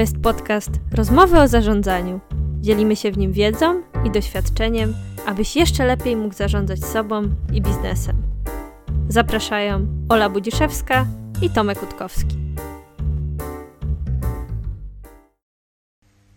To jest podcast Rozmowy o zarządzaniu. Dzielimy się w nim wiedzą i doświadczeniem, abyś jeszcze lepiej mógł zarządzać sobą i biznesem. Zapraszają Ola Budziszewska i Tomek Utkowski.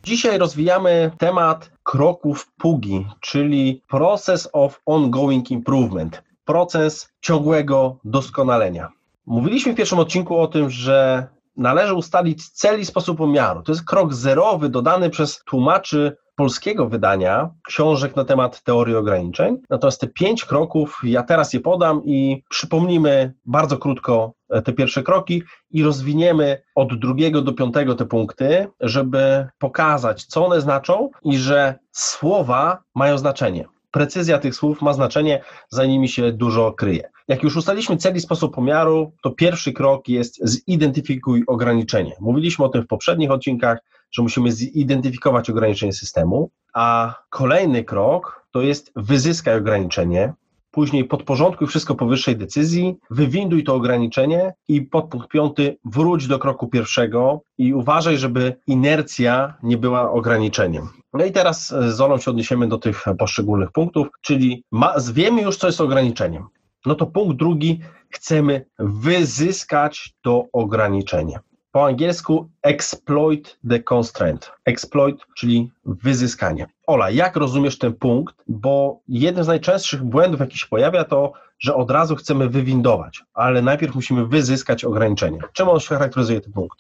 Dzisiaj rozwijamy temat kroków PUGI, czyli Process of Ongoing Improvement, proces ciągłego doskonalenia. Mówiliśmy w pierwszym odcinku o tym, że należy ustalić cel i sposób pomiaru. To jest krok zerowy dodany przez tłumaczy polskiego wydania książek na temat teorii ograniczeń. Natomiast te pięć kroków ja teraz je podam i przypomnimy bardzo krótko e, te pierwsze kroki i rozwiniemy od drugiego do piątego te punkty, żeby pokazać, co one znaczą i że słowa mają znaczenie precyzja tych słów ma znaczenie, za nimi się dużo kryje. Jak już ustaliliśmy cel i sposób pomiaru, to pierwszy krok jest zidentyfikuj ograniczenie. Mówiliśmy o tym w poprzednich odcinkach, że musimy zidentyfikować ograniczenie systemu, a kolejny krok to jest wyzyskaj ograniczenie, później podporządkuj wszystko powyższej decyzji, wywinduj to ograniczenie i podpunkt piąty wróć do kroku pierwszego i uważaj, żeby inercja nie była ograniczeniem. No i teraz z Olą się odniesiemy do tych poszczególnych punktów, czyli ma, wiemy już, co jest ograniczeniem. No to punkt drugi, chcemy wyzyskać to ograniczenie. Po angielsku exploit the constraint. Exploit, czyli wyzyskanie. Ola, jak rozumiesz ten punkt? Bo jeden z najczęstszych błędów, jaki się pojawia, to, że od razu chcemy wywindować, ale najpierw musimy wyzyskać ograniczenie. Czemu on się charakteryzuje ten punkt?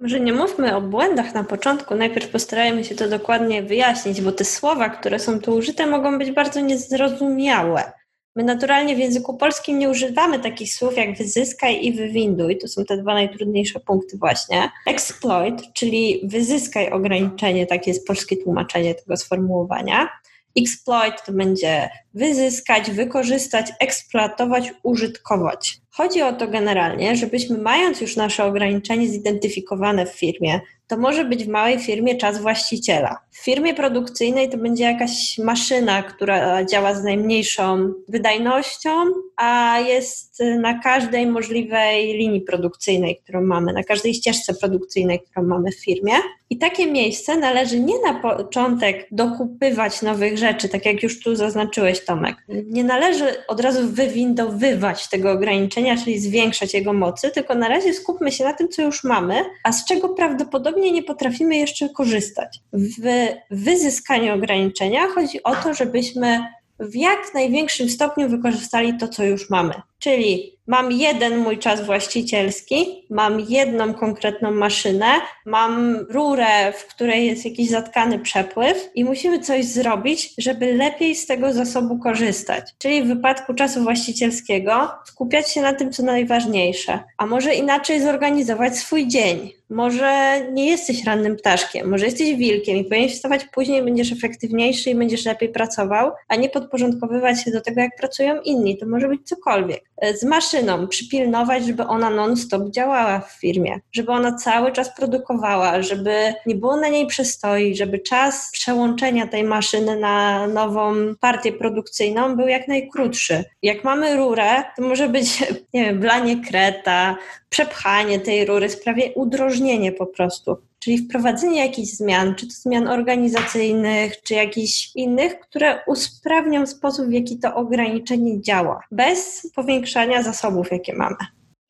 Może nie mówmy o błędach na początku, najpierw postarajmy się to dokładnie wyjaśnić, bo te słowa, które są tu użyte, mogą być bardzo niezrozumiałe. My naturalnie w języku polskim nie używamy takich słów jak wyzyskaj i wywinduj. To są te dwa najtrudniejsze punkty właśnie. Exploit, czyli wyzyskaj ograniczenie, takie jest polskie tłumaczenie tego sformułowania. Exploit to będzie wyzyskać, wykorzystać, eksploatować, użytkować. Chodzi o to generalnie, żebyśmy mając już nasze ograniczenie zidentyfikowane w firmie, to może być w małej firmie czas właściciela. W firmie produkcyjnej to będzie jakaś maszyna, która działa z najmniejszą wydajnością, a jest na każdej możliwej linii produkcyjnej, którą mamy, na każdej ścieżce produkcyjnej, którą mamy w firmie. I takie miejsce należy nie na początek dokupywać nowych rzeczy, tak jak już tu zaznaczyłeś, Nie należy od razu wywindowywać tego ograniczenia, czyli zwiększać jego mocy, tylko na razie skupmy się na tym, co już mamy, a z czego prawdopodobnie nie potrafimy jeszcze korzystać. W wyzyskaniu ograniczenia chodzi o to, żebyśmy w jak największym stopniu wykorzystali to, co już mamy. Czyli mam jeden mój czas właścicielski, mam jedną konkretną maszynę, mam rurę, w której jest jakiś zatkany przepływ i musimy coś zrobić, żeby lepiej z tego zasobu korzystać. Czyli w wypadku czasu właścicielskiego skupiać się na tym, co najważniejsze, a może inaczej zorganizować swój dzień. Może nie jesteś rannym ptaszkiem, może jesteś wilkiem i powinieneś wstawać później, będziesz efektywniejszy i będziesz lepiej pracował, a nie podporządkowywać się do tego, jak pracują inni. To może być cokolwiek. Z maszyną przypilnować, żeby ona non-stop działała w firmie, żeby ona cały czas produkowała, żeby nie było na niej przestoi, żeby czas przełączenia tej maszyny na nową partię produkcyjną był jak najkrótszy. Jak mamy rurę, to może być, nie wiem, blanie kreta, przepchanie tej rury, sprawie udrożnienie po prostu. Czyli wprowadzenie jakichś zmian, czy to zmian organizacyjnych, czy jakichś innych, które usprawnią sposób, w jaki to ograniczenie działa, bez powiększania zasobów, jakie mamy.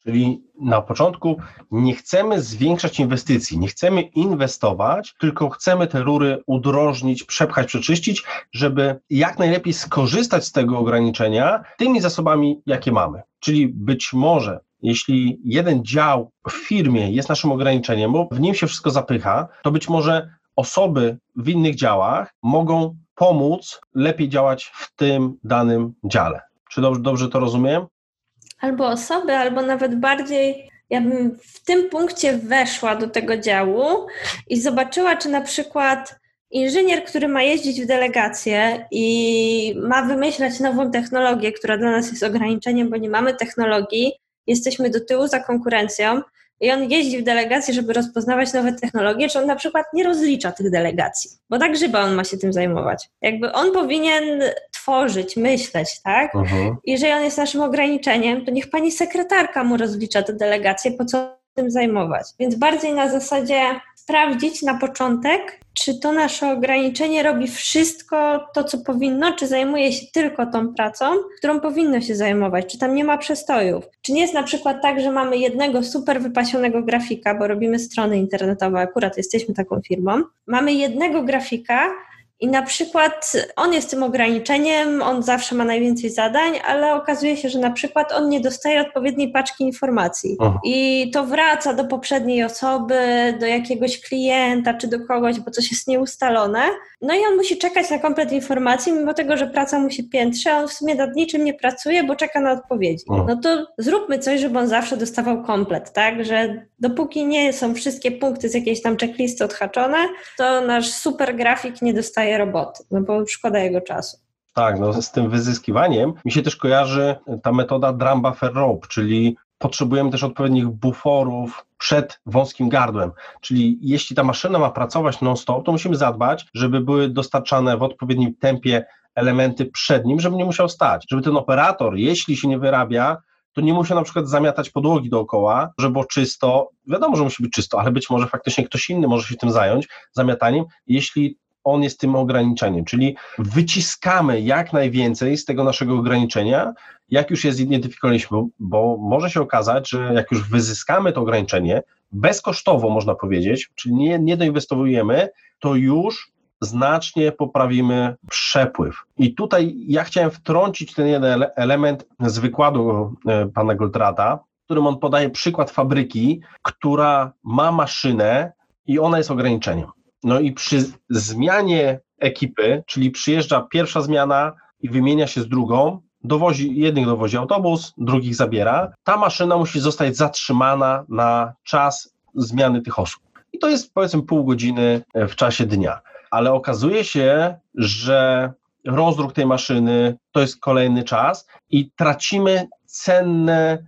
Czyli na początku nie chcemy zwiększać inwestycji, nie chcemy inwestować, tylko chcemy te rury udrożnić, przepchać, przeczyścić, żeby jak najlepiej skorzystać z tego ograniczenia tymi zasobami, jakie mamy. Czyli być może jeśli jeden dział w firmie jest naszym ograniczeniem, bo w nim się wszystko zapycha, to być może osoby w innych działach mogą pomóc lepiej działać w tym danym dziale. Czy dobrze, dobrze to rozumiem? Albo osoby, albo nawet bardziej ja bym w tym punkcie weszła do tego działu i zobaczyła, czy na przykład inżynier, który ma jeździć w delegację i ma wymyślać nową technologię, która dla nas jest ograniczeniem, bo nie mamy technologii, jesteśmy do tyłu za konkurencją i on jeździ w delegacje, żeby rozpoznawać nowe technologie, czy on na przykład nie rozlicza tych delegacji, bo tak grzyba on ma się tym zajmować. Jakby on powinien tworzyć, myśleć, tak? Uh-huh. Jeżeli on jest naszym ograniczeniem, to niech pani sekretarka mu rozlicza te delegacje, po co tym zajmować. Więc bardziej na zasadzie sprawdzić na początek, czy to nasze ograniczenie robi wszystko to, co powinno, czy zajmuje się tylko tą pracą, którą powinno się zajmować, czy tam nie ma przestojów. Czy nie jest na przykład tak, że mamy jednego super wypasionego grafika, bo robimy strony internetowe, akurat jesteśmy taką firmą, mamy jednego grafika, i na przykład on jest tym ograniczeniem, on zawsze ma najwięcej zadań, ale okazuje się, że na przykład on nie dostaje odpowiedniej paczki informacji. Aha. I to wraca do poprzedniej osoby, do jakiegoś klienta czy do kogoś, bo coś jest nieustalone. No i on musi czekać na komplet informacji, mimo tego, że praca mu się piętrzy, a on w sumie nad niczym nie pracuje, bo czeka na odpowiedzi. Aha. No to zróbmy coś, żeby on zawsze dostawał komplet, tak? Że dopóki nie są wszystkie punkty z jakiejś tam checklisty odhaczone, to nasz super grafik nie dostaje roboty, no bo szkoda jego czasu. Tak, no z tym wyzyskiwaniem mi się też kojarzy ta metoda drum buffer rope, czyli potrzebujemy też odpowiednich buforów przed wąskim gardłem. Czyli jeśli ta maszyna ma pracować non-stop, to musimy zadbać, żeby były dostarczane w odpowiednim tempie elementy przed nim, żeby nie musiał stać. Żeby ten operator, jeśli się nie wyrabia, to nie musiał na przykład zamiatać podłogi dookoła, żeby było czysto. Wiadomo, że musi być czysto, ale być może faktycznie ktoś inny może się tym zająć, zamiataniem. Jeśli on jest tym ograniczeniem, czyli wyciskamy jak najwięcej z tego naszego ograniczenia, jak już je zidentyfikowaliśmy, bo może się okazać, że jak już wyzyskamy to ograniczenie, bezkosztowo można powiedzieć, czyli nie, nie doinwestowujemy, to już znacznie poprawimy przepływ. I tutaj ja chciałem wtrącić ten jeden element z wykładu e, pana Goldrata, w którym on podaje przykład fabryki, która ma maszynę i ona jest ograniczeniem. No i przy zmianie ekipy, czyli przyjeżdża pierwsza zmiana i wymienia się z drugą, dowozi, jednych dowozi autobus, drugich zabiera, ta maszyna musi zostać zatrzymana na czas zmiany tych osób. I to jest powiedzmy pół godziny w czasie dnia. Ale okazuje się, że rozruch tej maszyny to jest kolejny czas i tracimy cenny,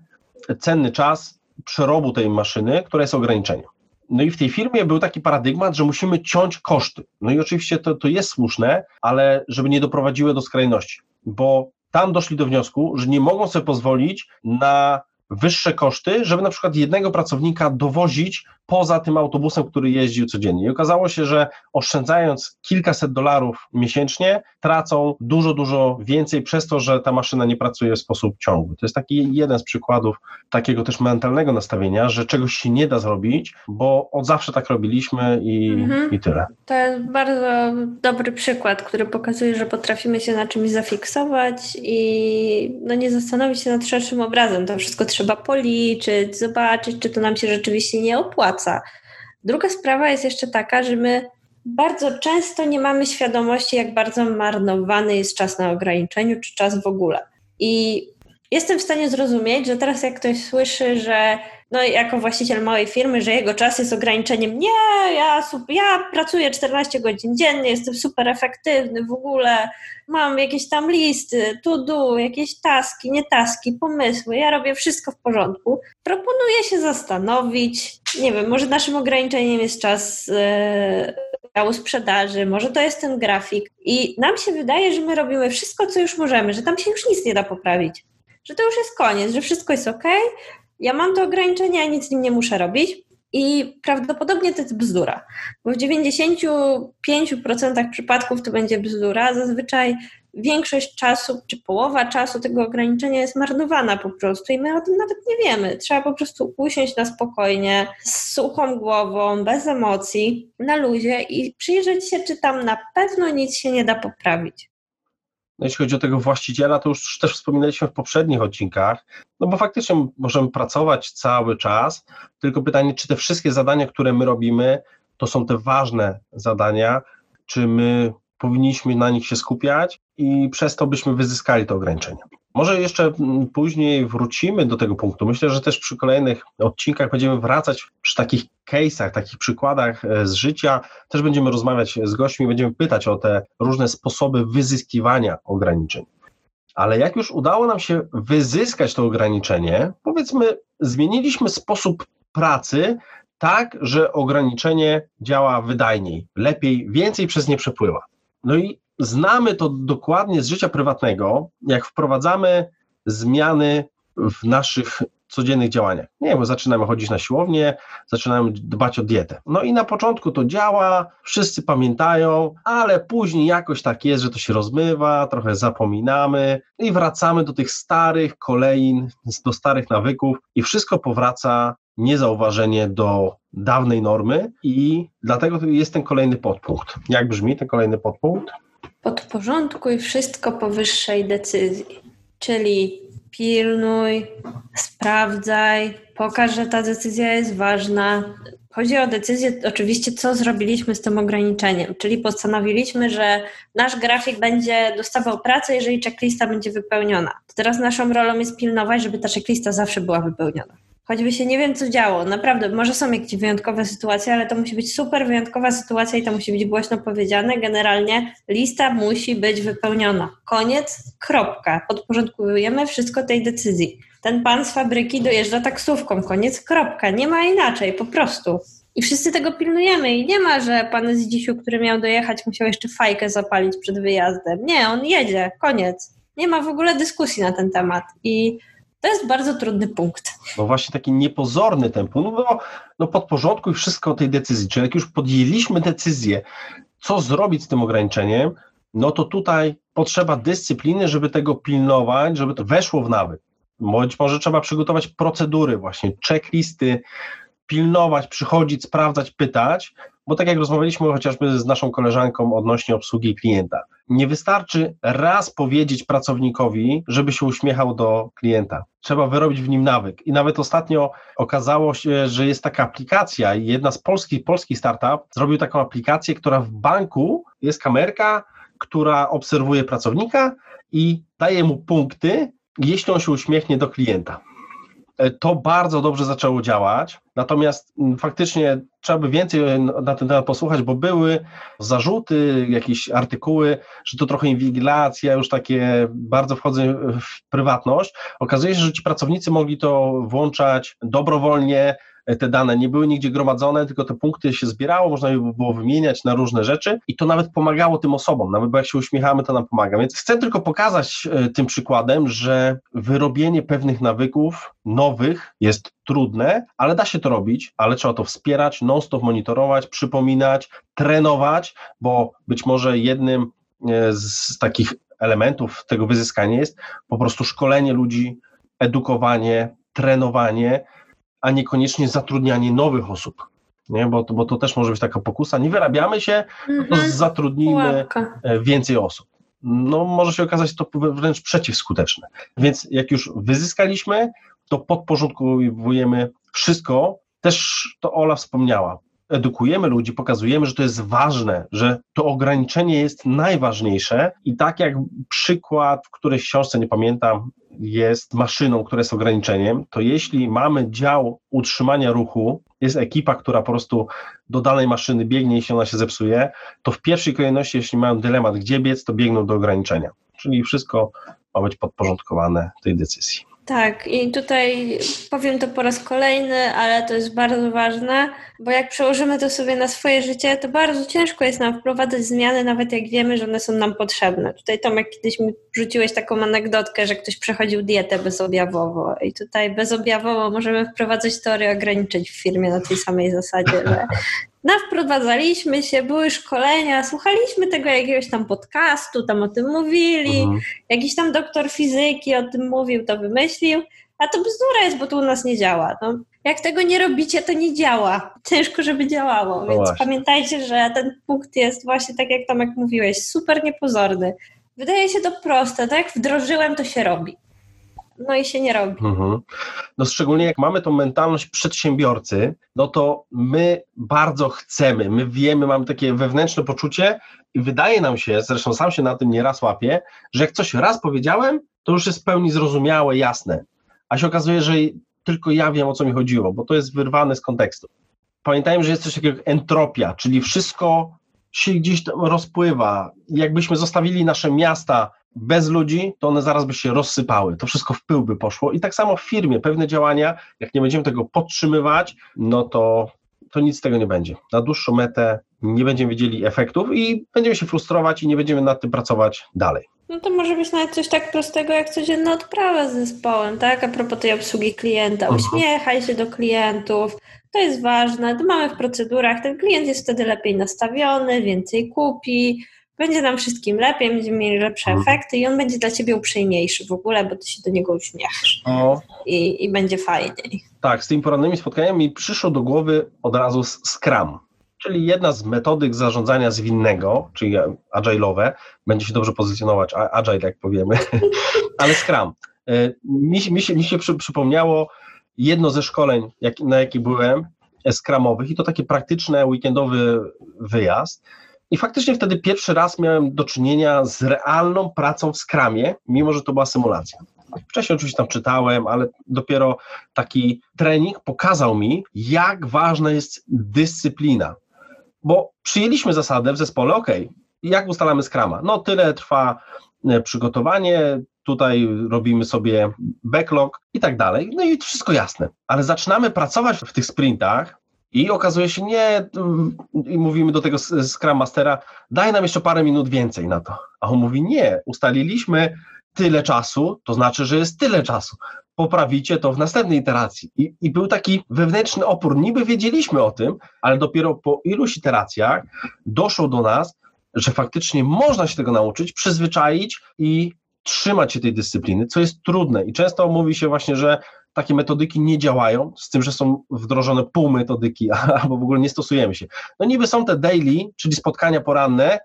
cenny czas przerobu tej maszyny, która jest ograniczeniem. No i w tej firmie był taki paradygmat, że musimy ciąć koszty. No i oczywiście to, to jest słuszne, ale żeby nie doprowadziły do skrajności, bo tam doszli do wniosku, że nie mogą sobie pozwolić na wyższe koszty, żeby na przykład jednego pracownika dowozić poza tym autobusem, który jeździł codziennie. I okazało się, że oszczędzając kilkaset dolarów miesięcznie, tracą dużo, dużo więcej przez to, że ta maszyna nie pracuje w sposób ciągły. To jest taki jeden z przykładów takiego też mentalnego nastawienia, że czegoś się nie da zrobić, bo od zawsze tak robiliśmy i, mhm. i tyle. To jest bardzo dobry przykład, który pokazuje, że potrafimy się na czymś zafiksować i no nie zastanowić się nad szerszym obrazem. To wszystko trzeba policzyć, zobaczyć, czy to nam się rzeczywiście nie opłaca. Druga sprawa jest jeszcze taka, że my bardzo często nie mamy świadomości, jak bardzo marnowany jest czas na ograniczeniu, czy czas w ogóle. I jestem w stanie zrozumieć, że teraz jak ktoś słyszy, że no jako właściciel małej firmy, że jego czas jest ograniczeniem, nie, ja, ja pracuję 14 godzin dziennie, jestem super efektywny w ogóle, mam jakieś tam listy, to do, jakieś taski, nie taski, pomysły, ja robię wszystko w porządku. Proponuję się zastanowić, nie wiem, może naszym ograniczeniem jest czas yy, sprzedaży, może to jest ten grafik. I nam się wydaje, że my robimy wszystko, co już możemy, że tam się już nic nie da poprawić, że to już jest koniec, że wszystko jest ok, ja mam to ograniczenie, a nic z nim nie muszę robić. I prawdopodobnie to jest bzdura, bo w 95% przypadków to będzie bzdura. Zazwyczaj większość czasu, czy połowa czasu tego ograniczenia jest marnowana po prostu i my o tym nawet nie wiemy. Trzeba po prostu usiąść na spokojnie, z suchą głową, bez emocji, na luzie i przyjrzeć się, czy tam na pewno nic się nie da poprawić. No jeśli chodzi o tego właściciela, to już też wspominaliśmy w poprzednich odcinkach, no bo faktycznie możemy pracować cały czas, tylko pytanie, czy te wszystkie zadania, które my robimy, to są te ważne zadania, czy my powinniśmy na nich się skupiać i przez to byśmy wyzyskali te ograniczenia. Może jeszcze mm, później wrócimy do tego punktu. Myślę, że też przy kolejnych odcinkach będziemy wracać przy takich case'ach, takich przykładach e, z życia. Też będziemy rozmawiać z gośćmi, będziemy pytać o te różne sposoby wyzyskiwania ograniczeń. Ale jak już udało nam się wyzyskać to ograniczenie, powiedzmy, zmieniliśmy sposób pracy tak, że ograniczenie działa wydajniej, lepiej, więcej przez nie przepływa. No i znamy to dokładnie z życia prywatnego, jak wprowadzamy zmiany w naszych codziennych działaniach. Nie, bo zaczynamy chodzić na siłownię, zaczynamy dbać o dietę. No i na początku to działa, wszyscy pamiętają, ale później jakoś tak jest, że to się rozmywa, trochę zapominamy i wracamy do tych starych kolejn, do starych nawyków i wszystko powraca niezauważenie do dawnej normy i dlatego jest ten kolejny podpunkt. Jak brzmi ten kolejny podpunkt? Podporządkuj wszystko powyższej decyzji, czyli pilnuj, sprawdzaj, pokaż, że ta decyzja jest ważna. Chodzi o decyzję, oczywiście, co zrobiliśmy z tym ograniczeniem, czyli postanowiliśmy, że nasz grafik będzie dostawał pracę, jeżeli checklista będzie wypełniona. To teraz naszą rolą jest pilnować, żeby ta checklista zawsze była wypełniona choćby się nie wiem, co działo. Naprawdę, może są jakieś wyjątkowe sytuacje, ale to musi być super wyjątkowa sytuacja i to musi być głośno powiedziane. Generalnie lista musi być wypełniona. Koniec, kropka. Podporządkujemy wszystko tej decyzji. Ten pan z fabryki dojeżdża taksówką, koniec, kropka. Nie ma inaczej, po prostu. I wszyscy tego pilnujemy i nie ma, że pan z dzisiu, który miał dojechać, musiał jeszcze fajkę zapalić przed wyjazdem. Nie, on jedzie, koniec. Nie ma w ogóle dyskusji na ten temat. I to jest bardzo trudny punkt. No właśnie taki niepozorny ten punkt, no, no podporządkuj wszystko tej decyzji. Czyli jak już podjęliśmy decyzję, co zrobić z tym ograniczeniem, no to tutaj potrzeba dyscypliny, żeby tego pilnować, żeby to weszło w nawyk. Być może trzeba przygotować procedury, właśnie checklisty, pilnować, przychodzić, sprawdzać, pytać, bo tak jak rozmawialiśmy chociażby z naszą koleżanką odnośnie obsługi klienta, nie wystarczy raz powiedzieć pracownikowi, żeby się uśmiechał do klienta. Trzeba wyrobić w nim nawyk. I nawet ostatnio okazało się, że jest taka aplikacja, jedna z polskich, polskich startup zrobił taką aplikację, która w banku jest kamerka, która obserwuje pracownika i daje mu punkty, jeśli on się uśmiechnie do klienta. E, to bardzo dobrze zaczęło działać, natomiast mm, faktycznie trzeba by więcej e, na ten temat posłuchać, bo były zarzuty, jakieś artykuły, że to trochę inwigilacja, już takie bardzo wchodzę w prywatność. Okazuje się, że ci pracownicy mogli to włączać dobrowolnie, te dane nie były nigdzie gromadzone, tylko te punkty się zbierało, można je było wymieniać na różne rzeczy i to nawet pomagało tym osobom, nawet bo jak się uśmiechamy, to nam pomaga. Więc chcę tylko pokazać e, tym przykładem, że wyrobienie pewnych nawyków nowych jest trudne, ale da się to robić, ale trzeba to wspierać, non-stop monitorować, przypominać, trenować, bo być może jednym e, z takich elementów tego wyzyskania jest po prostu szkolenie ludzi, edukowanie, trenowanie, a niekoniecznie zatrudnianie nowych osób. Nie? Bo, bo to też może być taka pokusa. Nie wyrabiamy się, mm -hmm. to mhm. zatrudnijmy Łapka. E, więcej osób. No, może się okazać to wręcz przeciwskuteczne. Więc jak już wyzyskaliśmy, to podporządkowujemy wszystko. Też to Ola wspomniała. Edukujemy ludzi, pokazujemy, że to jest ważne, że to ograniczenie jest najważniejsze i tak jak przykład w którejś książce, nie pamiętam, jest maszyną, która jest ograniczeniem, to jeśli mamy dział utrzymania ruchu, jest ekipa, która po prostu do danej maszyny biegnie, jeśli ona się zepsuje, to w pierwszej kolejności, jeśli mają dylemat, gdzie biec, to biegną do ograniczenia. Czyli wszystko ma być podporządkowane tej decyzji. Tak, i tutaj powiem to po raz kolejny, ale to jest bardzo ważne, bo jak przełożymy to sobie na swoje życie, to bardzo ciężko jest nam wprowadzać zmiany, nawet jak wiemy, że one są nam potrzebne. Tutaj Tomek kiedyś mi rzuciłeś taką anegdotkę, że ktoś przechodził dietę bezobjawowo i tutaj bezobjawowo możemy wprowadzać teorię ograniczeń w firmie na tej samej zasadzie, że nawprowadzaliśmy się, były szkolenia, słuchaliśmy tego jakiegoś tam podcastu, tam o tym mówili, mhm. jakiś tam doktor fizyki o tym mówił, to wymyślił, a to bzdura jest, bo to u nas nie działa. No, jak tego nie robicie, to nie działa. Ciężko, żeby działało, no więc właśnie. pamiętajcie, że ten punkt jest właśnie tak, jak Tomek mówiłeś, super niepozorny. Wydaje się to proste, tak? Wdrożyłem, to się robi no i się nie robi. Mhm. No szczególnie jak mamy tą mentalność przedsiębiorcy, no to my bardzo chcemy, my wiemy, mamy takie wewnętrzne poczucie i wydaje nam się, zresztą sam się na tym nieraz łapię, że jak coś raz powiedziałem, to już jest w pełni zrozumiałe, jasne. A się okazuje, że tylko ja wiem, o co mi chodziło, bo to jest wyrwane z kontekstu. Pamiętajmy, że jest coś takiego jak entropia, czyli wszystko się gdzieś rozpływa. Jakbyśmy zostawili nasze miasta bez ludzi, to one zaraz by się rozsypały, to wszystko w pył by poszło i tak samo w firmie, pewne działania, jak nie będziemy tego podtrzymywać, no to, to nic z tego nie będzie. Na dłuższą metę nie będziemy widzieli efektów i będziemy się frustrować i nie będziemy nad tym pracować dalej. No to może być nawet coś tak prostego jak codzienna odprawa z zespołem, tak? A propos tej obsługi klienta. Mhm. Uśmiechaj się do klientów, to jest ważne, to mamy w procedurach, ten klient jest wtedy lepiej nastawiony, więcej kupi, będzie nam wszystkim lepiej, będziemy mieli lepsze mhm. efekty i on będzie dla ciebie uprzejmiejszy w ogóle, bo ty się do niego uśmiechasz o. I, i będzie fajniej. Tak, z tymi porannymi spotkaniami mi przyszło do głowy od razu Scrum, czyli jedna z metodyk zarządzania zwinnego, czyli agile'owe, będzie się dobrze pozycjonować, agile jak powiemy, ale Scrum. E, mi, mi, się, mi się przy, przypomniało jedno ze szkoleń, jak, na jakie byłem, skramowych i to taki praktyczny, weekendowy wyjazd. I faktycznie wtedy pierwszy raz miałem do czynienia z realną pracą w skramie, mimo że to była symulacja. Wcześniej oczywiście tam czytałem, ale dopiero taki trening pokazał mi, jak ważna jest dyscyplina. Bo przyjęliśmy zasadę w zespole, ok, jak ustalamy skrama? No tyle trwa e, przygotowanie, tutaj robimy sobie backlog i tak dalej. No i wszystko jasne. Ale zaczynamy pracować w tych sprintach i okazuje się, nie, i mówimy do tego Scrum Mastera, daj nam jeszcze parę minut więcej na to. A on mówi, nie, ustaliliśmy tyle czasu, to znaczy, że jest tyle czasu. Poprawicie to w następnej iteracji. I, I był taki wewnętrzny opór. Niby wiedzieliśmy o tym, ale dopiero po iluś iteracjach doszło do nas, że faktycznie można się tego nauczyć, przyzwyczaić i trzymać się tej dyscypliny, co jest trudne i często mówi się właśnie, że takie metodyki nie działają, z tym, że są wdrożone pół metodyki, albo w ogóle nie stosujemy się. No niby są te daily, czyli spotkania poranne,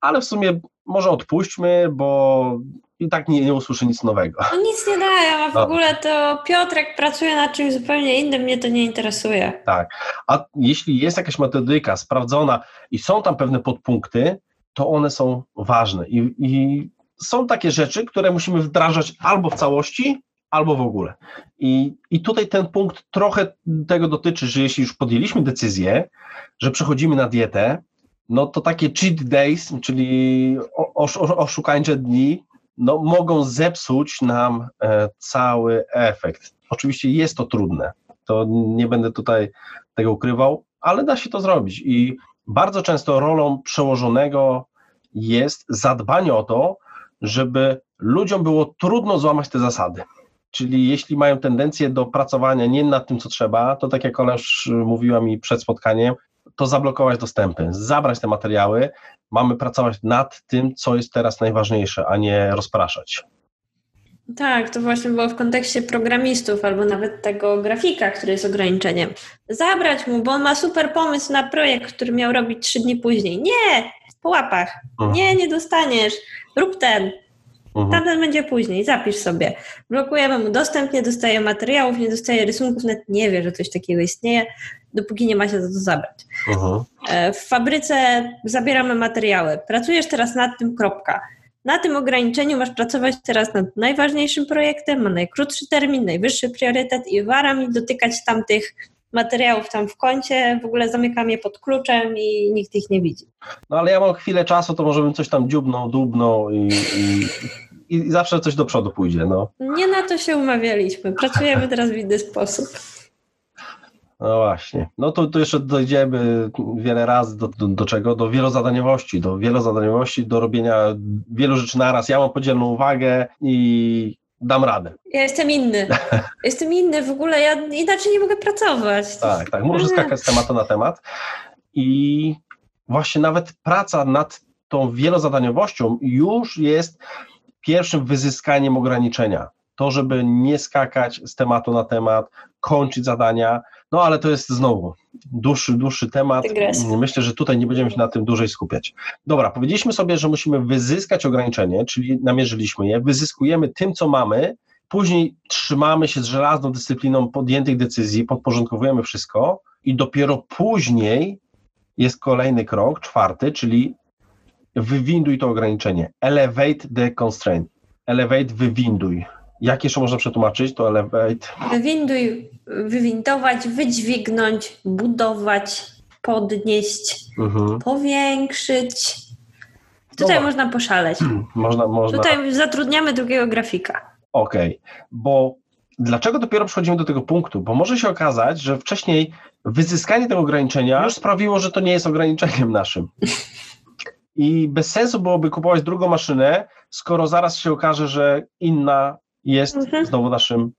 ale w sumie może odpuśćmy, bo i tak nie, nie usłyszy nic nowego. No nic nie daje, a w no. ogóle to Piotrek pracuje nad czymś zupełnie innym, mnie to nie interesuje. Tak, a jeśli jest jakaś metodyka sprawdzona i są tam pewne podpunkty, to one są ważne i, i są takie rzeczy, które musimy wdrażać albo w całości, albo w ogóle. I, I tutaj ten punkt trochę tego dotyczy, że jeśli już podjęliśmy decyzję, że przechodzimy na dietę, no to takie cheat days, czyli oszukańcze dni, no mogą zepsuć nam e, cały efekt. Oczywiście jest to trudne, to nie będę tutaj tego ukrywał, ale da się to zrobić i bardzo często rolą przełożonego jest zadbanie o to, żeby ludziom było trudno złamać te zasady. Czyli jeśli mają tendencję do pracowania nie nad tym, co trzeba, to tak jak koleż mówiła mi przed spotkaniem, to zablokować dostępy, zabrać te materiały. Mamy pracować nad tym, co jest teraz najważniejsze, a nie rozpraszać. Tak, to właśnie było w kontekście programistów albo nawet tego grafika, który jest ograniczeniem. Zabrać mu, bo on ma super pomysł na projekt, który miał robić trzy dni później. Nie, po łapach. Mhm. Nie, nie dostaniesz. Rób ten. Mhm. Tamten będzie później, zapisz sobie. Blokujemy mu dostęp, nie dostaje materiałów, nie dostaje rysunków, nawet nie wie, że coś takiego istnieje, dopóki nie ma się za to zabrać. Mhm. E, w fabryce zabieramy materiały. Pracujesz teraz nad tym, kropka. Na tym ograniczeniu masz pracować teraz nad najważniejszym projektem, ma najkrótszy termin, najwyższy priorytet i wara mi dotykać tamtych materiałów tam w kącie, w ogóle zamykam je pod kluczem i nikt ich nie widzi. No ale ja mam chwilę czasu, to może bym coś tam dziubnął, dubnął i, i, i zawsze coś do przodu pójdzie. No. Nie na to się umawialiśmy. Pracujemy teraz w inny sposób. No właśnie. No to, to jeszcze dojdziemy wiele razy do, do, do, czego? Do wielozadaniowości, do wielozadaniowości, do robienia wielu rzeczy naraz. Ja mam podzielną uwagę i dam radę. Ja jestem inny. Jestem inny w ogóle, ja inaczej nie mogę pracować. Tak, tak, może skakać z tematu na temat. I właśnie nawet praca nad tą wielozadaniowością już jest pierwszym wyzyskaniem ograniczenia. To, żeby nie skakać z tematu na temat, kończyć zadania, no ale to jest znowu dłuższy, dłuższy temat. Myślę, że tutaj nie będziemy się na tym dłużej skupiać. Dobra, powiedzieliśmy sobie, że musimy wyzyskać ograniczenie, czyli namierzyliśmy je, wyzyskujemy tym, co mamy, później trzymamy się z żelazną dyscypliną podjętych decyzji, podporządkowujemy wszystko i dopiero później jest kolejny krok, czwarty, czyli wywinduj to ograniczenie. Elevate the constraint. Elevate, wywinduj. Jak jeszcze można przetłumaczyć to elevate? Wywinduj, wywindować, wydźwignąć, budować, podnieść, mhm. powiększyć. Tutaj no, można poszaleć. Można, można. Tutaj zatrudniamy drugiego grafika. Okej, okay. bo dlaczego dopiero przechodzimy do tego punktu? Bo może się okazać, że wcześniej wyzyskanie tego ograniczenia już sprawiło, że to nie jest ograniczeniem naszym. I bez sensu byłoby kupować drugą maszynę, skoro zaraz się okaże, że inna jest mhm. znowu naszym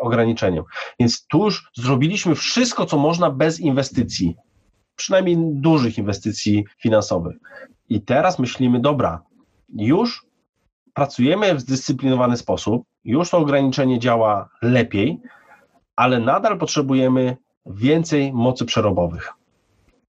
ograniczeniem. Więc tu już zrobiliśmy wszystko, co można bez inwestycji, przynajmniej dużych inwestycji finansowych. I teraz myślimy, dobra, już pracujemy w zdyscyplinowany sposób, już to ograniczenie działa lepiej, ale nadal potrzebujemy więcej mocy przerobowych.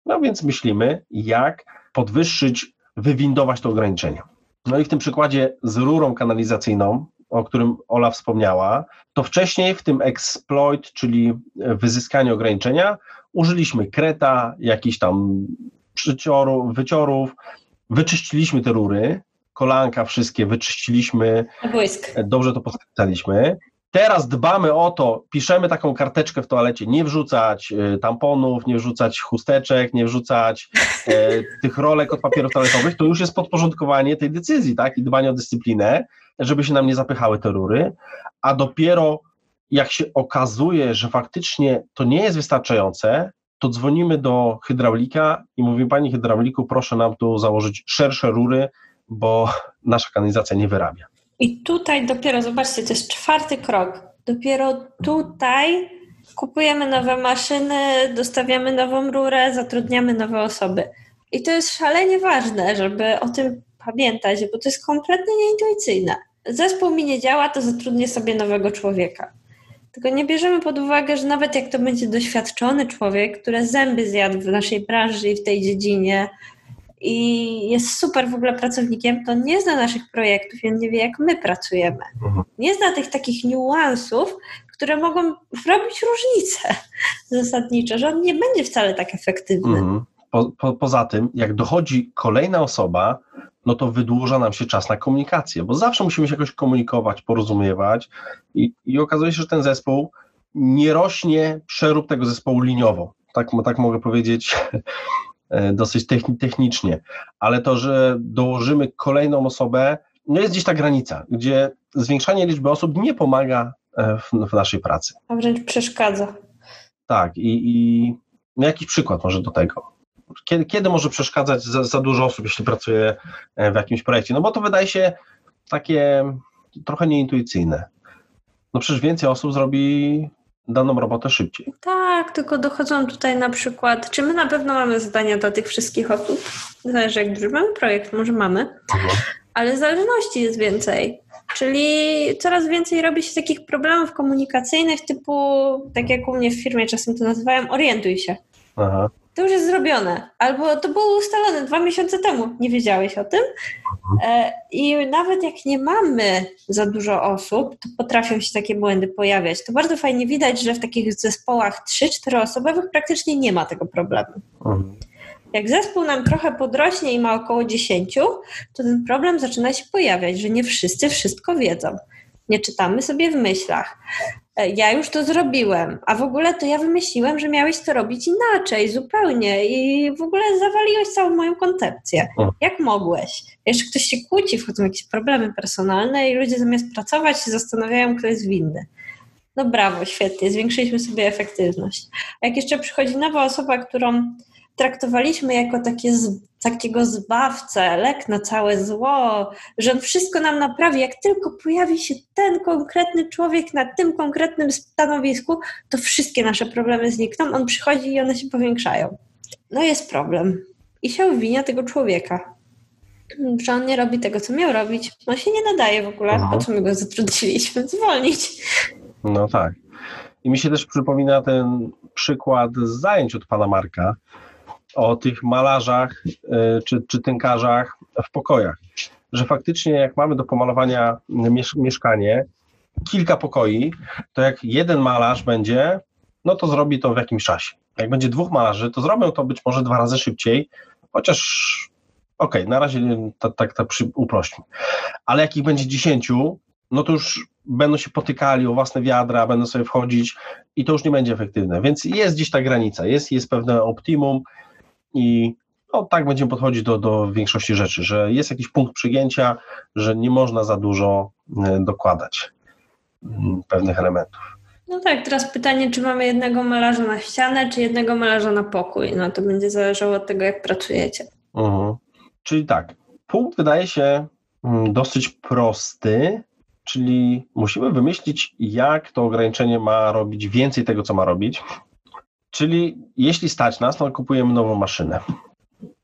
No więc myślimy, jak podwyższyć, wywindować to ograniczenie. No i w tym przykładzie z rurą kanalizacyjną, o którym Ola wspomniała, to wcześniej w tym exploit, czyli wyzyskanie ograniczenia, użyliśmy kreta, jakichś tam przyciorów, wyciorów, wyczyściliśmy te rury, kolanka wszystkie wyczyściliśmy, Błysk. dobrze to poskręcaliśmy. Teraz dbamy o to, piszemy taką karteczkę w toalecie, nie wrzucać y, tamponów, nie wrzucać chusteczek, nie wrzucać e, tych rolek od papierów toaletowych, to już jest podporządkowanie tej decyzji, tak, i dbanie o dyscyplinę, żeby się nam nie zapychały te rury, a dopiero jak się okazuje, że faktycznie to nie jest wystarczające, to dzwonimy do hydraulika i mówimy, panie hydrauliku, proszę nam tu założyć szersze rury, bo nasza kanalizacja nie wyrabia. I tutaj dopiero, zobaczcie, to jest czwarty krok. Dopiero tutaj kupujemy nowe maszyny, dostawiamy nową rurę, zatrudniamy nowe osoby. I to jest szalenie ważne, żeby o tym pamiętać, bo to jest kompletnie nieintuicyjne. Zespół mi nie działa, to zatrudnię sobie nowego człowieka. Tylko nie bierzemy pod uwagę, że nawet jak to będzie doświadczony człowiek, który zęby zjadł w naszej branży i w tej dziedzinie, i jest super w ogóle pracownikiem, to nie zna naszych projektów i on nie wie, jak my pracujemy. Mhm. Nie zna tych takich niuansów, które mogą robić różnicę zasadniczo, że on nie będzie wcale tak efektywny. Mhm. Po, po, poza tym, jak dochodzi kolejna osoba, no to wydłuża nam się czas na komunikację, bo zawsze musimy się jakoś komunikować, porozumiewać i, i okazuje się, że ten zespół nie rośnie przerób tego zespołu liniowo. Tak, tak mogę powiedzieć dosyć technicznie, ale to, że dołożymy kolejną osobę, no jest gdzieś ta granica, gdzie zwiększanie liczby osób nie pomaga e, w, w naszej pracy. A wręcz przeszkadza. Tak, i, i no jakiś przykład może do tego. Kiedy, kiedy może przeszkadzać za, za dużo osób, jeśli pracuje e, w jakimś projekcie? No bo to wydaje się takie trochę nieintuicyjne. No przecież więcej osób zrobi daną robotę szybciej. Tak, tylko dochodzą tutaj na przykład, czy my na pewno mamy zadania dla tych wszystkich osób? Zależy jak duży mamy projekt, może mamy, mhm. ale zależności jest więcej. Czyli coraz więcej robi się takich problemów komunikacyjnych typu, tak jak u mnie w firmie czasem to nazywałem, orientuj się. Aha to już jest zrobione. Albo to było ustalone dwa miesiące temu, nie wiedziałeś o tym. E, I nawet jak nie mamy za dużo osób, to potrafią się takie błędy pojawiać. To bardzo fajnie widać, że w takich zespołach 3-4 osobowych praktycznie nie ma tego problemu. Jak zespół nam trochę podrośnie i ma około 10, to ten problem zaczyna się pojawiać, że nie wszyscy wszystko wiedzą. Nie czytamy sobie w myślach. E, ja już to zrobiłem, a w ogóle to ja wymyśliłem, że miałeś to robić inaczej, zupełnie i w ogóle zawaliłeś całą moją koncepcję. Jak mogłeś? Jeszcze ktoś się kłóci, wchodzą jakieś problemy personalne i ludzie zamiast pracować się zastanawiają, kto jest winny. No brawo, świetnie, zwiększyliśmy sobie efektywność. A jak jeszcze przychodzi nowa osoba, którą traktowaliśmy jako takie z, takiego zbawcę, lek na całe zło, że on wszystko nam naprawi. Jak tylko pojawi się ten konkretny człowiek na tym konkretnym stanowisku, to wszystkie nasze problemy znikną. On przychodzi i one się powiększają. No jest problem. I się obwinia tego człowieka, że on nie robi tego, co miał robić. On się nie nadaje w ogóle. Aha. Po co my go zatrudniliśmy? Zwolnić. No tak. I mi się też przypomina ten przykład z zajęć od pana Marka, o tych malarzach e, czy, czy tynkarzach w pokojach. Że faktycznie, jak mamy do pomalowania mieszkanie, kilka pokoi, to jak jeden malarz będzie, no to zrobi to w jakimś czasie. Jak będzie dwóch malarzy, to zrobią to być może dwa razy szybciej, chociaż okej, okay, na razie tak, tak, tak uprośćmy. Ale jak ich będzie dziesięciu, no to już będą się potykali o własne wiadra, będą sobie wchodzić i to już nie będzie efektywne. Więc jest gdzieś ta granica, jest, jest pewne optimum, i no, tak będziemy podchodzić do, do większości rzeczy, że jest jakiś punkt przygięcia, że nie można za dużo e, dokładać mm, pewnych elementów. No tak, teraz pytanie, czy mamy jednego malarza na ścianę, czy jednego malarza na pokój. No to będzie zależało od tego, jak pracujecie. Uh-huh. Czyli tak, punkt wydaje się mm, dosyć prosty, czyli musimy wymyślić, jak to ograniczenie ma robić więcej tego, co ma robić. Czyli jeśli stać nas, to kupujemy nową maszynę.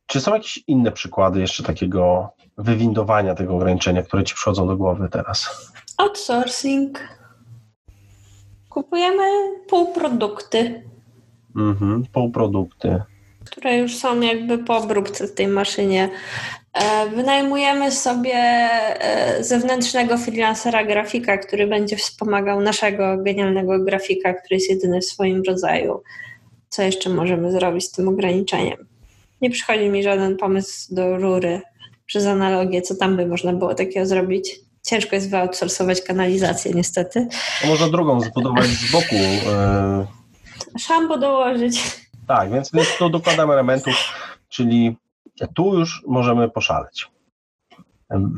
Czy są jakieś inne przykłady jeszcze takiego wywindowania tego ograniczenia, które ci przychodzą do głowy teraz? Outsourcing. Kupujemy półprodukty. Mhm, półprodukty. Które już są jakby po obróbce w tej maszynie. E, wynajmujemy sobie e, zewnętrznego freelancera grafika, który będzie wspomagał naszego genialnego grafika, który jest jedyny w swoim rodzaju. Co jeszcze możemy zrobić z tym ograniczeniem? Nie przychodzi mi żaden pomysł do rury przez analogię, co tam by można było takiego zrobić. Ciężko jest wyoutsourcować kanalizację, niestety. To można drugą zbudować z boku. E, Szambo dołożyć. Tak, więc, więc tu dokładamy elementów, czyli tu już możemy poszaleć.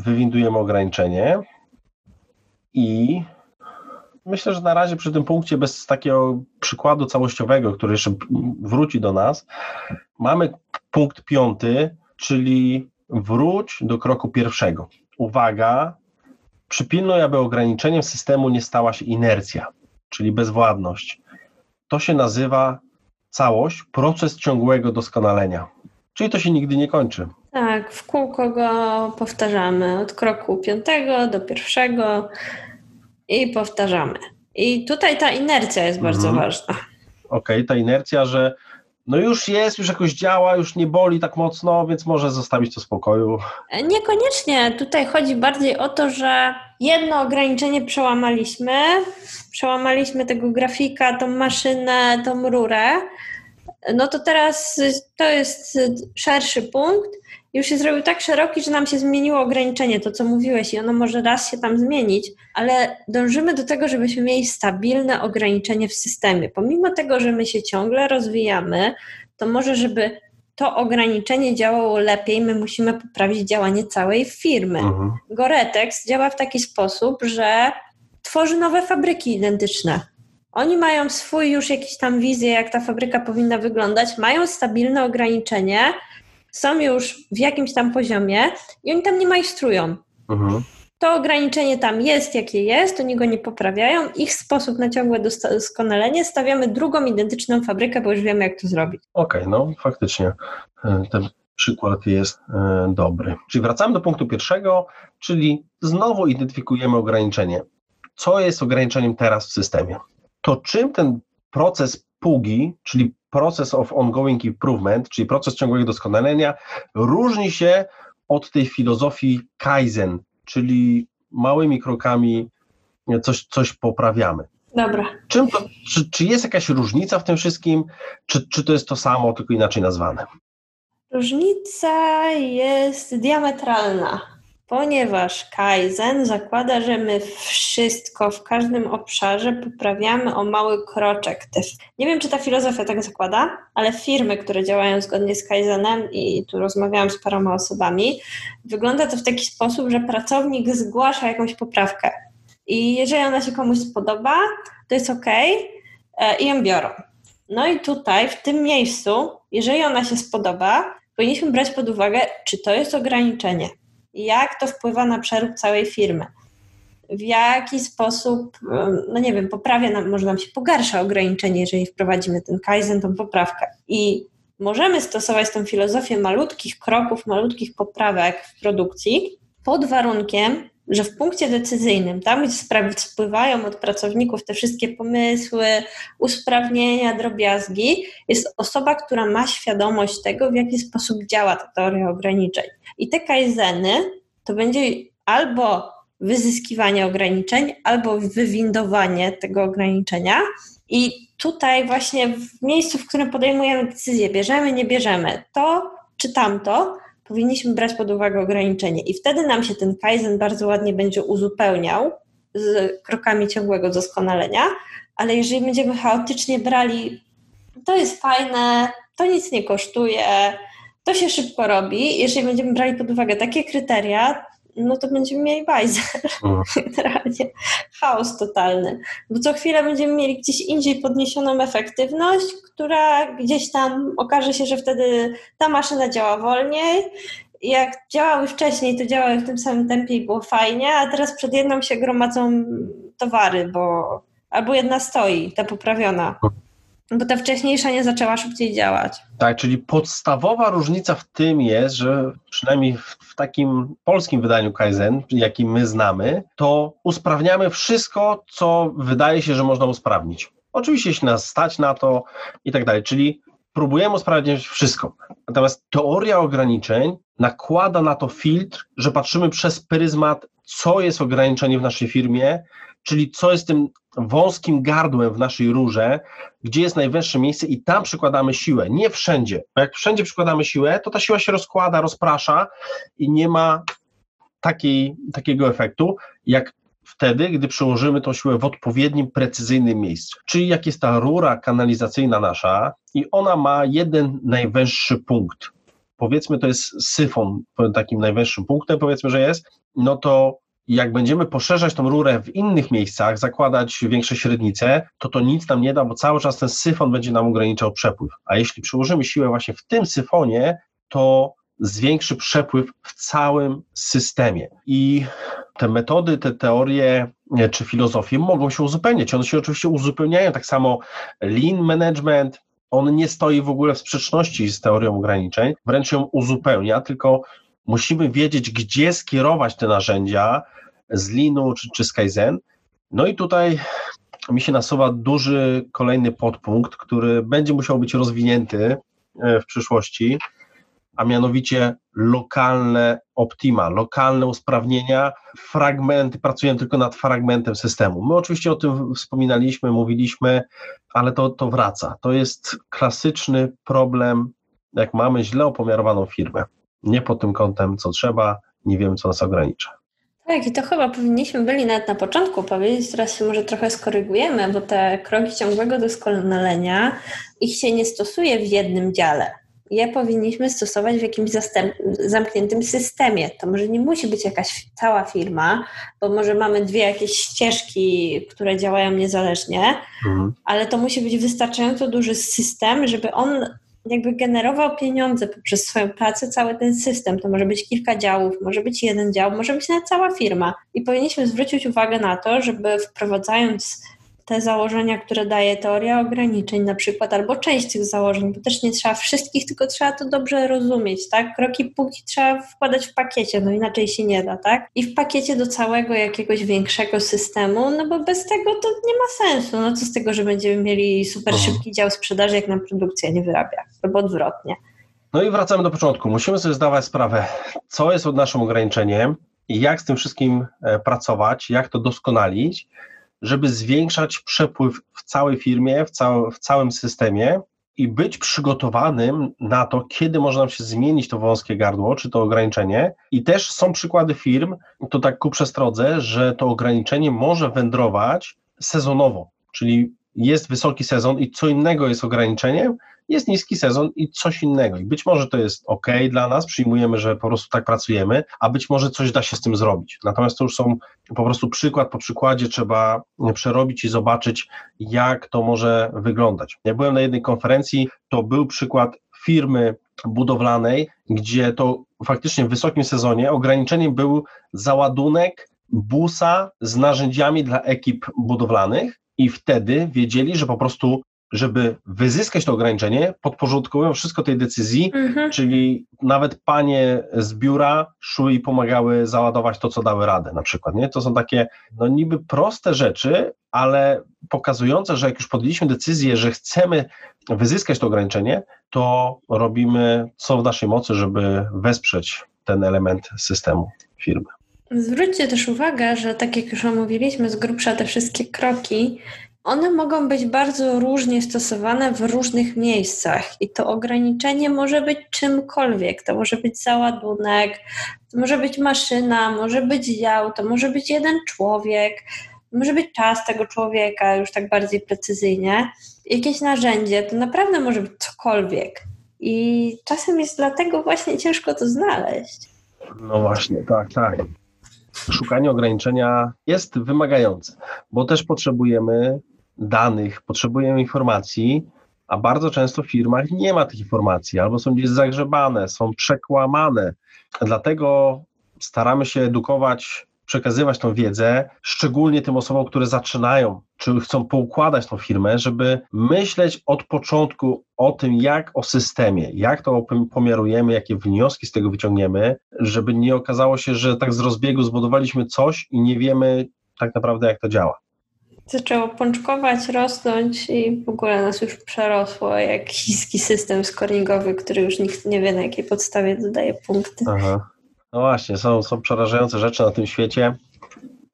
Wywindujemy ograniczenie i myślę, że na razie przy tym punkcie, bez takiego przykładu całościowego, który jeszcze wróci do nas, mamy punkt piąty, czyli wróć do kroku pierwszego. Uwaga, przypilnuj, aby ograniczeniem systemu nie stała się inercja, czyli bezwładność. To się nazywa całość, proces ciągłego doskonalenia. Czyli to się nigdy nie kończy. Tak, w kółko go powtarzamy od kroku piątego do pierwszego i powtarzamy. I tutaj ta inercja jest bardzo mhm. ważna. Okej, okay, ta inercja, że no już jest, już jakoś działa, już nie boli tak mocno, więc może zostawić to w spokoju. Niekoniecznie. Tutaj chodzi bardziej o to, że jedno ograniczenie przełamaliśmy. Przełamaliśmy tego grafika, tą maszynę, tą rurę. No to teraz to jest szerszy punkt. Już się zrobił tak szeroki, że nam się zmieniło ograniczenie, to co mówiłeś, i ono może raz się tam zmienić, ale dążymy do tego, żebyśmy mieli stabilne ograniczenie w systemie. Pomimo tego, że my się ciągle rozwijamy, to może, żeby to ograniczenie działało lepiej, my musimy poprawić działanie całej firmy. Mhm. Goretex działa w taki sposób, że tworzy nowe fabryki identyczne. Oni mają swój już jakiś tam wizję, jak ta fabryka powinna wyglądać, mają stabilne ograniczenie, są już w jakimś tam poziomie i oni tam nie majstrują. Mhm. To ograniczenie tam jest, jakie jest, oni go nie poprawiają. Ich sposób na ciągłe doskonalenie stawiamy drugą identyczną fabrykę, bo już wiemy, jak to zrobić. Okej, okay, no faktycznie e, ten przykład jest e, dobry. Czyli wracamy do punktu pierwszego, czyli znowu identyfikujemy ograniczenie. Co jest ograniczeniem teraz w systemie? To czym ten proces PUGI, czyli Process of Ongoing Improvement, czyli proces ciągłego doskonalenia, różni się od tej filozofii Kaizen, czyli małymi krokami coś, coś poprawiamy. Dobra. Czym to, czy, czy jest jakaś różnica w tym wszystkim, czy, czy to jest to samo, tylko inaczej nazwane? Różnica jest diametralna ponieważ Kaizen zakłada, że my wszystko w każdym obszarze poprawiamy o mały kroczek. Nie wiem, czy ta filozofia tak zakłada, ale firmy, które działają zgodnie z Kaizenem i tu rozmawiałam z paroma osobami, wygląda to w taki sposób, że pracownik zgłasza jakąś poprawkę i jeżeli ona się komuś spodoba, to jest ok e, i ją biorą. No i tutaj, w tym miejscu, jeżeli ona się spodoba, powinniśmy brać pod uwagę, czy to jest ograniczenie jak to wpływa na przerób całej firmy. W jaki sposób, no nie wiem, poprawia nam, może nam się pogarsza ograniczenie, jeżeli wprowadzimy ten Kaizen, tą poprawkę. I możemy stosować tę filozofię malutkich kroków, malutkich poprawek w produkcji pod warunkiem, że w punkcie decyzyjnym, tam gdzie sprawy spływają od pracowników te wszystkie pomysły, usprawnienia, drobiazgi, jest osoba, która ma świadomość tego, w jaki sposób działa ta teoria ograniczeń. I te kaizeny to będzie albo wyzyskiwanie ograniczeń, albo wywindowanie tego ograniczenia. I tutaj właśnie w miejscu, w którym podejmujemy decyzję, bierzemy, nie bierzemy, to czy tamto, powinniśmy brać pod uwagę ograniczenie. I wtedy nam się ten Kaizen bardzo ładnie będzie uzupełniał z krokami ciągłego doskonalenia, ale jeżeli będziemy chaotycznie brali, to jest fajne, to nic nie kosztuje, to się szybko robi. Jeżeli będziemy brali pod uwagę takie kryteria, no to będziemy mieli bajzer. Mhm. Generalnie chaos totalny. Bo co chwilę będziemy mieli gdzieś indziej podniesioną efektywność, która gdzieś tam okaże się, że wtedy ta maszyna działa wolniej jak działały wcześniej, to działały w tym samym tempie i było fajnie, a teraz przed jedną się gromadzą towary, bo albo jedna stoi, ta poprawiona. Bo ta wcześniejsza nie zaczęła szybciej działać. Tak, czyli podstawowa różnica w tym jest, że przynajmniej w, w takim polskim wydaniu Kaizen, jakim my znamy, to usprawniamy wszystko, co wydaje się, że można usprawnić. Oczywiście, jeśli nas stać na to i tak dalej, czyli próbujemy usprawniać wszystko. Natomiast teoria ograniczeń nakłada na to filtr, że patrzymy przez pryzmat, co jest ograniczenie w naszej firmie, czyli co jest tym wąskim gardłem w naszej rurze, gdzie jest najwyższe miejsce i tam przykładamy siłę, nie wszędzie. Bo jak wszędzie przykładamy siłę, to ta siła się rozkłada, rozprasza i nie ma takiej, takiego efektu, jak wtedy, gdy przełożymy tą siłę w odpowiednim, precyzyjnym miejscu. Czyli jak jest ta rura kanalizacyjna nasza i ona ma jeden najwęższy punkt, powiedzmy to jest syfon takim najwęższym punktem, powiedzmy, że jest, no to jak będziemy poszerzać tą rurę w innych miejscach, zakładać większe średnice, to to nic nam nie da, bo cały czas ten syfon będzie nam ograniczał przepływ. A jeśli przyłożymy siłę właśnie w tym syfonie, to zwiększy przepływ w całym systemie. I te metody, te teorie czy filozofie mogą się uzupełniać. One się oczywiście uzupełniają. Tak samo lean management, on nie stoi w ogóle w sprzeczności z teorią ograniczeń, wręcz ją uzupełnia, tylko musimy wiedzieć, gdzie skierować te narzędzia z Linu czy, czy z Kaizen. No i tutaj mi się nasuwa duży kolejny podpunkt, który będzie musiał być rozwinięty e, w przyszłości, a mianowicie lokalne optima, lokalne usprawnienia, fragmenty, pracujemy tylko nad fragmentem systemu. My oczywiście o tym wspominaliśmy, mówiliśmy, ale to, to wraca. To jest klasyczny problem, jak mamy źle opomiarowaną firmę nie pod tym kątem, co trzeba, nie wiemy, co nas ogranicza. Tak, i to chyba powinniśmy byli nawet na początku powiedzieć, teraz się może trochę skorygujemy, bo te kroki ciągłego doskonalenia, ich się nie stosuje w jednym dziale. Je powinniśmy stosować w jakimś zamkniętym systemie. To może nie musi być jakaś cała firma, bo może mamy dwie jakieś ścieżki, które działają niezależnie, mhm. ale to musi być wystarczająco duży system, żeby on jakby generował pieniądze poprzez swoją pracę, cały ten system. To może być kilka działów, może być jeden dział, może być nawet cała firma. I powinniśmy zwrócić uwagę na to, żeby wprowadzając te założenia, które daje teoria ograniczeń na przykład, albo część tych założeń, bo też nie trzeba wszystkich, tylko trzeba to dobrze rozumieć, tak? Kroki póki trzeba wkładać w pakiecie, no inaczej się nie da, tak? I w pakiecie do całego jakiegoś większego systemu, no bo bez tego to nie ma sensu. No co z tego, że będziemy mieli super mhm. szybki dział sprzedaży, jak nam produkcja nie wyrabia, albo odwrotnie. No i wracamy do początku. Musimy sobie zdawać sprawę, co jest naszym ograniczeniem i jak z tym wszystkim e, pracować, jak to doskonalić, żeby zwiększać przepływ w całej firmie, w, cał, w całym systemie i być przygotowanym na to, kiedy może nam się zmienić to wąskie gardło, czy to ograniczenie. I też są przykłady firm, to tak ku przestrodze, że to ograniczenie może wędrować sezonowo, czyli jest wysoki sezon i co innego jest ograniczeniem, jest niski sezon i coś innego. I być może to jest ok dla nas, przyjmujemy, że po prostu tak pracujemy, a być może coś da się z tym zrobić. Natomiast to już są po prostu przykład po przykładzie, trzeba przerobić i zobaczyć, jak to może wyglądać. Ja byłem na jednej konferencji, to był przykład firmy budowlanej, gdzie to faktycznie w wysokim sezonie ograniczeniem był załadunek busa z narzędziami dla ekip budowlanych i wtedy wiedzieli, że po prostu żeby wyzyskać to ograniczenie, podporządkowują wszystko tej decyzji, mhm. czyli nawet panie z biura szły i pomagały załadować to, co dały radę na przykład. Nie? To są takie no niby proste rzeczy, ale pokazujące, że jak już podjęliśmy decyzję, że chcemy wyzyskać to ograniczenie, to robimy co w naszej mocy, żeby wesprzeć ten element systemu firmy. Zwróćcie też uwagę, że tak jak już omówiliśmy z grubsza te wszystkie kroki, one mogą być bardzo różnie stosowane w różnych miejscach i to ograniczenie może być czymkolwiek. To może być załadunek, to może być maszyna, może być dział, to może być jeden człowiek, może być czas tego człowieka już tak bardziej precyzyjnie. Jakieś narzędzie, to naprawdę może być cokolwiek. I czasem jest dlatego właśnie ciężko to znaleźć. No właśnie, tak, tak szukanie ograniczenia jest wymagające, bo też potrzebujemy danych, potrzebujemy informacji, a bardzo często w firmach nie ma tych informacji, albo są gdzieś zagrzebane, są przekłamane. Dlatego staramy się edukować, przekazywać tą wiedzę, szczególnie tym osobom, które zaczynają, czy chcą poukładać tą firmę, żeby myśleć od początku o tym, jak o systemie, jak to pomiarujemy, jakie wnioski z tego wyciągniemy, żeby nie okazało się, że tak z rozbiegu zbudowaliśmy coś i nie wiemy tak naprawdę, jak to działa zaczęło pączkować, rosnąć i w ogóle nas już przerosło jak chiński system scoringowy, który już nikt nie wie na jakiej podstawie dodaje punkty. Aha. No właśnie, są, są przerażające rzeczy na tym świecie,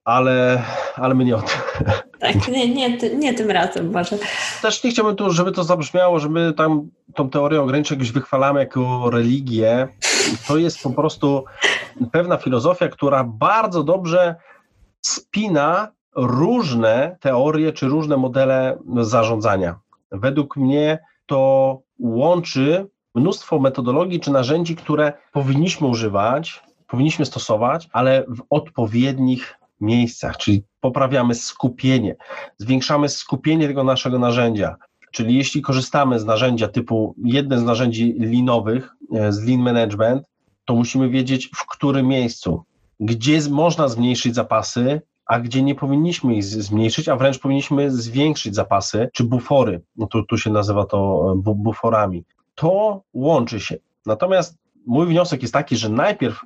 ale, ale my nie o tym. Tak, nie, nie, nie tym razem może. Też nie chciałbym tu, żeby to zabrzmiało, że my tam tą teorię ograniczeń jakoś wychwalamy jako religię. To jest po prostu pewna filozofia, która bardzo dobrze spina różne teorie czy różne modele zarządzania. Według mnie to łączy mnóstwo metodologii czy narzędzi, które powinniśmy używać, powinniśmy stosować, ale w odpowiednich miejscach, czyli poprawiamy skupienie, zwiększamy skupienie tego naszego narzędzia. Czyli jeśli korzystamy z narzędzia typu jedne z narzędzi linowych, e, z lean management, to musimy wiedzieć w którym miejscu, gdzie można zmniejszyć zapasy, a gdzie nie powinniśmy ich zmniejszyć, a wręcz powinniśmy zwiększyć zapasy czy bufory. No tu, tu się nazywa to e, buforami. To łączy się. Natomiast mój wniosek jest taki, że najpierw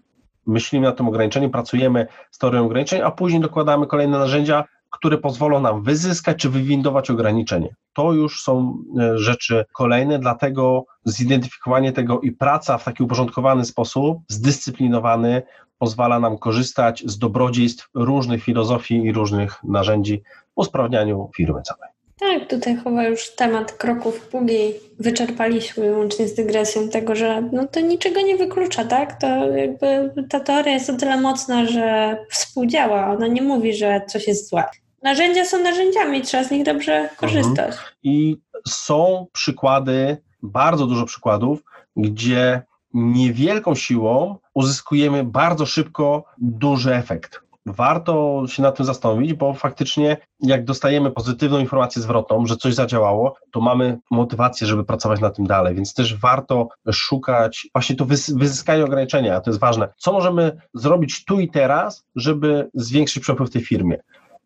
myślimy nad tym ograniczeniem, pracujemy z teorią ograniczeń, a później dokładamy kolejne narzędzia, które pozwolą nam wyzyskać czy wywindować ograniczenie. To już są e, rzeczy kolejne, dlatego zidentyfikowanie tego i praca w taki uporządkowany sposób, zdyscyplinowany, pozwala nam korzystać z dobrodziejstw różnych filozofii i różnych narzędzi w usprawnianiu firmy całej. Tak, tutaj chyba już temat kroków pługi wyczerpaliśmy łącznie z dygresją tego, że no to niczego nie wyklucza, tak? To jakby ta teoria jest o tyle mocna, że współdziała. Ona nie mówi, że coś jest złe. Narzędzia są narzędziami, trzeba z nich dobrze korzystać. Mhm. I są przykłady, bardzo dużo przykładów, gdzie niewielką siłą uzyskujemy bardzo szybko duży efekt. Warto się nad tym zastanowić, bo faktycznie jak dostajemy pozytywną informację zwrotną, że coś zadziałało, to mamy motywację, żeby pracować na tym dalej, więc też warto szukać właśnie to wyzyskanie ograniczenia, to jest ważne. Co możemy zrobić tu i teraz, żeby zwiększyć przepływ w tej firmie?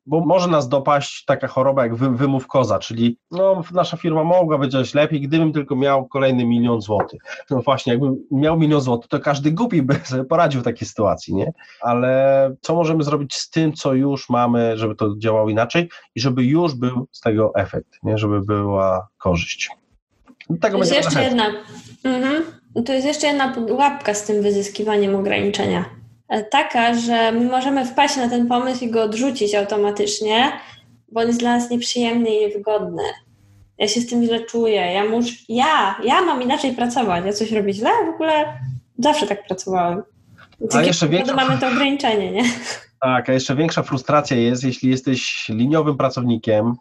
Bo może nas dopaść taka choroba jak wy, wymów koza, czyli no, nasza firma mogła działać lepiej, gdybym tylko miał kolejny milion złotych. No właśnie, jakbym miał milion złotych, to każdy głupi by sobie poradził w takiej sytuacji, nie? Ale co możemy zrobić z tym, co już mamy, żeby to działało inaczej i żeby już był z tego efekt, nie? Żeby była korzyść. Tego to jest jeszcze jedna. Mhm. To jest jeszcze jedna łapka z tym wyzyskiwaniem ograniczenia taka, że my możemy wpaść na ten pomysł i go odrzucić automatycznie, bo on jest dla nas nieprzyjemny i niewygodny. Ja się z tym źle czuję. Ja, muszę, ja, ja mam inaczej pracować. Ja coś robię źle? W ogóle zawsze tak pracowałem. a jeszcze większa... mamy to ograniczenie, nie? Tak, a jeszcze większa frustracja jest, jeśli jesteś liniowym pracownikiem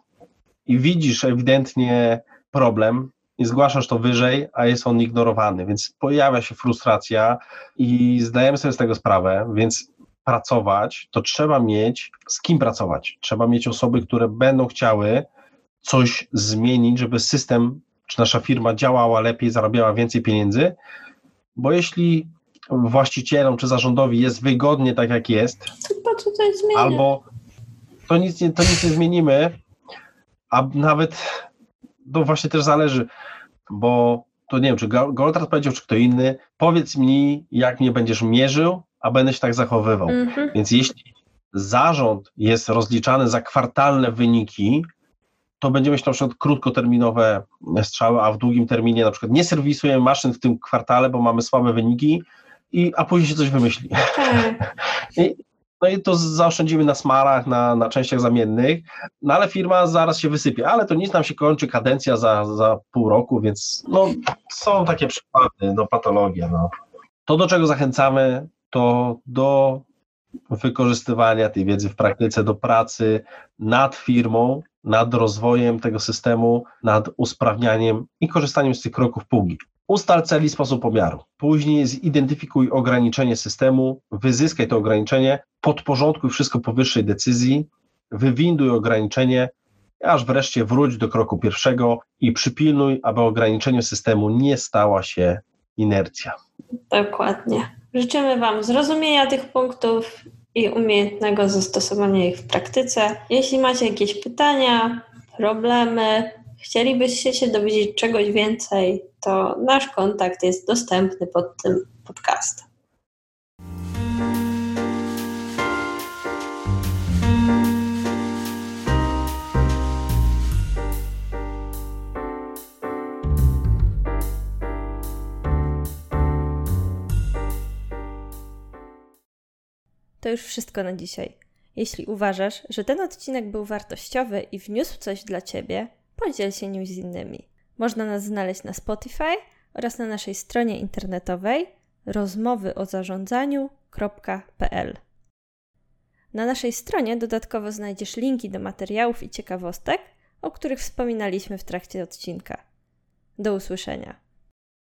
i widzisz ewidentnie problem, i zgłaszasz to wyżej, a jest on ignorowany, więc pojawia się frustracja i zdajemy sobie z tego sprawę, więc pracować, to trzeba mieć z kim pracować. Trzeba mieć osoby, które będą chciały coś zmienić, żeby system czy nasza firma działała lepiej, zarabiała więcej pieniędzy, bo jeśli właścicielom czy zarządowi jest wygodnie tak jak jest, to albo to nic, nie, to nic nie zmienimy, a nawet to właśnie też zależy, bo to nie wiem, czy Goldrat powiedział, czy kto inny, powiedz mi, jak mnie będziesz mierzył, a będę się tak zachowywał. Mm-hmm. Więc jeśli zarząd jest rozliczany za kwartalne wyniki, to będziemy mieć na przykład krótkoterminowe strzały, a w długim terminie na przykład nie serwisujemy maszyn w tym kwartale, bo mamy słabe wyniki, i, a później się coś wymyśli. Tak. I, no i to zaoszczędzimy na smarach, na, na częściach zamiennych, no ale firma zaraz się wysypie, ale to nic nam się kończy, kadencja za, za pół roku, więc no, są takie przykłady, no patologia. No. To, do czego zachęcamy, to do wykorzystywania tej wiedzy w praktyce, do pracy nad firmą, nad rozwojem tego systemu, nad usprawnianiem i korzystaniem z tych kroków pługi. Ustal cel i sposób pomiaru. Później zidentyfikuj ograniczenie systemu, wyzyskaj to ograniczenie, podporządkuj wszystko powyższej decyzji, wywinduj ograniczenie aż wreszcie wróć do kroku pierwszego i przypilnuj, aby ograniczeniu systemu nie stała się inercja. Dokładnie. Życzymy Wam zrozumienia tych punktów i umiejętnego zastosowania ich w praktyce. Jeśli macie jakieś pytania, problemy, chcielibyście się dowiedzieć czegoś więcej, to nasz kontakt jest dostępny pod tym podcastem. To już wszystko na dzisiaj. Jeśli uważasz, że ten odcinek był wartościowy i wniósł coś dla Ciebie, podziel się nim z innymi. Można nas znaleźć na Spotify oraz na naszej stronie internetowej rozmowyoZarządzaniu.pl. Na naszej stronie dodatkowo znajdziesz linki do materiałów i ciekawostek, o których wspominaliśmy w trakcie odcinka. Do usłyszenia.